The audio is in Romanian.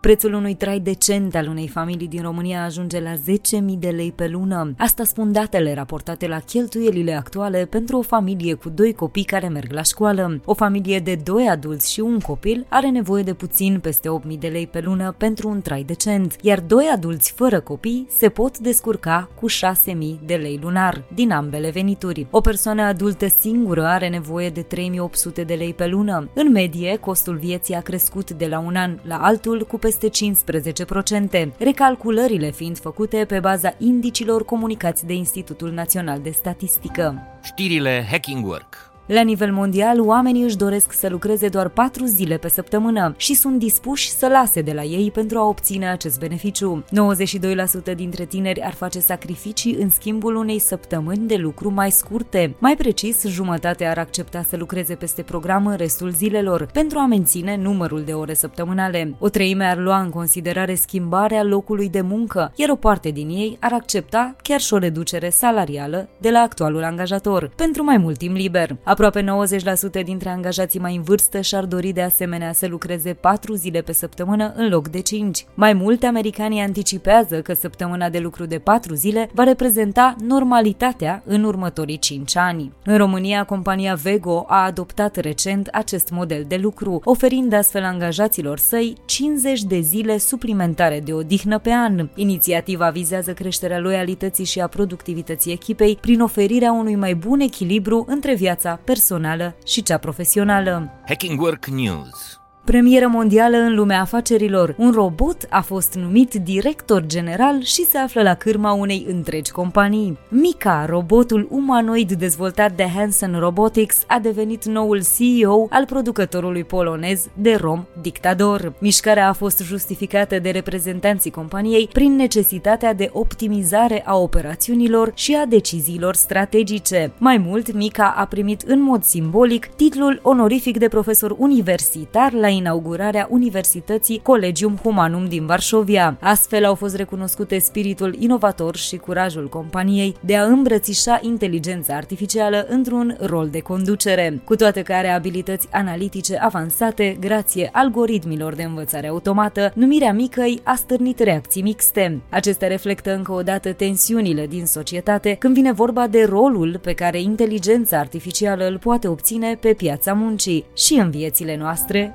Prețul unui trai decent al unei familii din România ajunge la 10.000 de lei pe lună. Asta spun datele raportate la cheltuielile actuale pentru o familie cu doi copii care merg la școală. O familie de doi adulți și un copil are nevoie de puțin peste 8.000 de lei pe lună pentru un trai decent, iar doi adulți fără copii se pot descurca cu 6.000 de lei lunar din ambele venituri. O persoană adultă singură are nevoie de 3.800 de lei pe lună. În medie, costul vieții a crescut de la un an la altul cu peste 15%, recalculările fiind făcute pe baza indicilor comunicați de Institutul Național de Statistică. Știrile Hacking Work la nivel mondial, oamenii își doresc să lucreze doar 4 zile pe săptămână și sunt dispuși să lase de la ei pentru a obține acest beneficiu. 92% dintre tineri ar face sacrificii în schimbul unei săptămâni de lucru mai scurte. Mai precis, jumătate ar accepta să lucreze peste program în restul zilelor pentru a menține numărul de ore săptămânale. O treime ar lua în considerare schimbarea locului de muncă, iar o parte din ei ar accepta chiar și o reducere salarială de la actualul angajator pentru mai mult timp liber. Aproape 90% dintre angajații mai în vârstă și-ar dori de asemenea să lucreze 4 zile pe săptămână în loc de 5. Mai mult, americanii anticipează că săptămâna de lucru de 4 zile va reprezenta normalitatea în următorii 5 ani. În România, compania Vego a adoptat recent acest model de lucru, oferind astfel angajaților săi 50 de zile suplimentare de odihnă pe an. Inițiativa vizează creșterea loialității și a productivității echipei prin oferirea unui mai bun echilibru între viața personală și cea profesională. Hacking Work News Premieră mondială în lumea afacerilor. Un robot a fost numit director general și se află la cârma unei întregi companii. Mika, robotul umanoid dezvoltat de Hansen Robotics, a devenit noul CEO al producătorului polonez de rom Dictador. Mișcarea a fost justificată de reprezentanții companiei prin necesitatea de optimizare a operațiunilor și a deciziilor strategice. Mai mult, Mika a primit în mod simbolic titlul onorific de profesor universitar la inaugurarea Universității Collegium Humanum din Varșovia. Astfel au fost recunoscute spiritul inovator și curajul companiei de a îmbrățișa inteligența artificială într-un rol de conducere. Cu toate că are abilități analitice avansate, grație algoritmilor de învățare automată, numirea Micăi a stârnit reacții mixte. Acestea reflectă încă o dată tensiunile din societate când vine vorba de rolul pe care inteligența artificială îl poate obține pe piața muncii și în viețile noastre